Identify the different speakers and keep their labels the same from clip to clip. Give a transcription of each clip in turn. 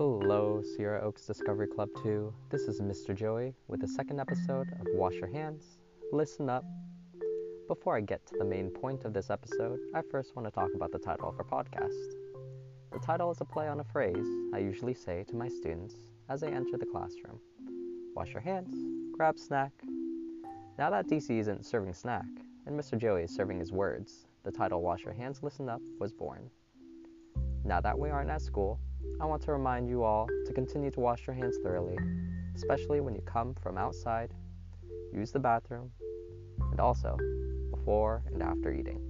Speaker 1: Sierra Oaks Discovery Club 2. This is Mr. Joey with the second episode of Wash Your Hands, Listen Up. Before I get to the main point of this episode, I first want to talk about the title of our podcast. The title is a play on a phrase I usually say to my students as they enter the classroom Wash your hands, grab snack. Now that DC isn't serving snack, and Mr. Joey is serving his words, the title Wash Your Hands, Listen Up was born. Now that we aren't at school, I want to remind you all to continue to wash your hands thoroughly, especially when you come from outside, use the bathroom, and also before and after eating.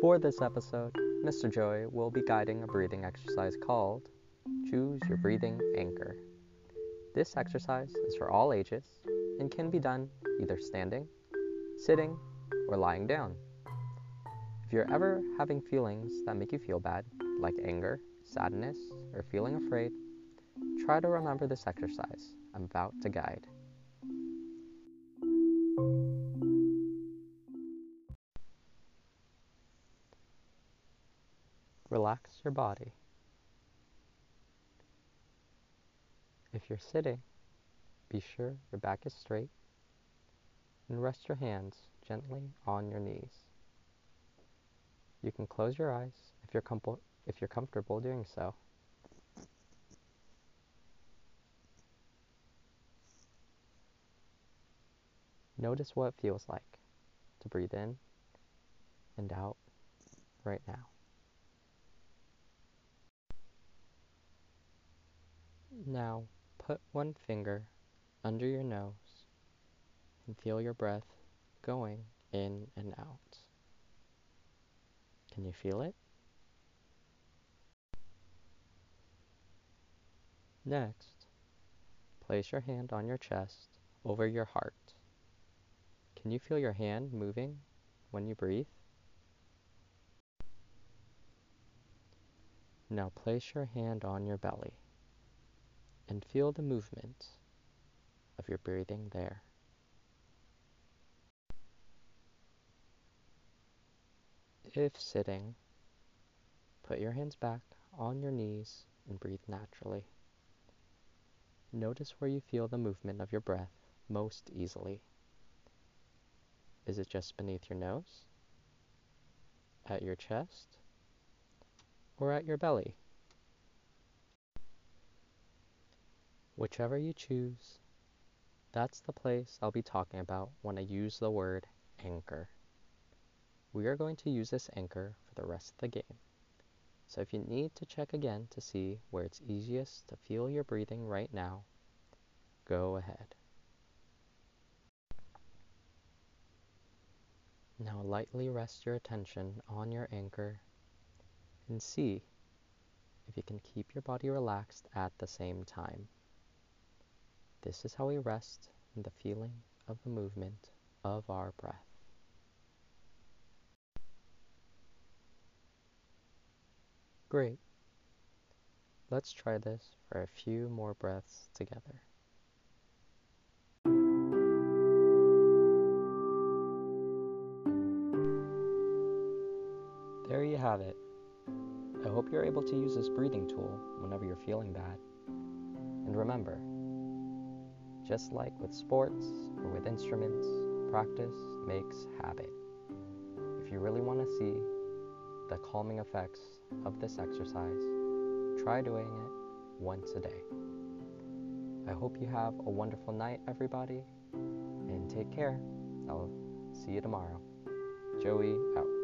Speaker 1: For this episode, Mr. Joey will be guiding a breathing exercise called Choose Your Breathing Anchor. This exercise is for all ages and can be done either standing, sitting, or lying down. If you're ever having feelings that make you feel bad, like anger, sadness, or feeling afraid, try to remember this exercise I'm about to guide. Relax your body. If you're sitting, be sure your back is straight and rest your hands gently on your knees. You can close your eyes if you're, com- if you're comfortable doing so. Notice what it feels like to breathe in and out right now. Now put one finger under your nose and feel your breath going in and out. Can you feel it? Next, place your hand on your chest over your heart. Can you feel your hand moving when you breathe? Now place your hand on your belly and feel the movement of your breathing there. If sitting, put your hands back on your knees and breathe naturally. Notice where you feel the movement of your breath most easily. Is it just beneath your nose? At your chest? Or at your belly? Whichever you choose, that's the place I'll be talking about when I use the word anchor. We are going to use this anchor for the rest of the game. So if you need to check again to see where it's easiest to feel your breathing right now, go ahead. Now lightly rest your attention on your anchor and see if you can keep your body relaxed at the same time. This is how we rest in the feeling of the movement of our breath. Great. Let's try this for a few more breaths together. There you have it. I hope you're able to use this breathing tool whenever you're feeling bad. And remember, just like with sports or with instruments, practice makes habit. If you really want to see the calming effects of this exercise, try doing it once a day. I hope you have a wonderful night, everybody, and take care. I'll see you tomorrow. Joey out.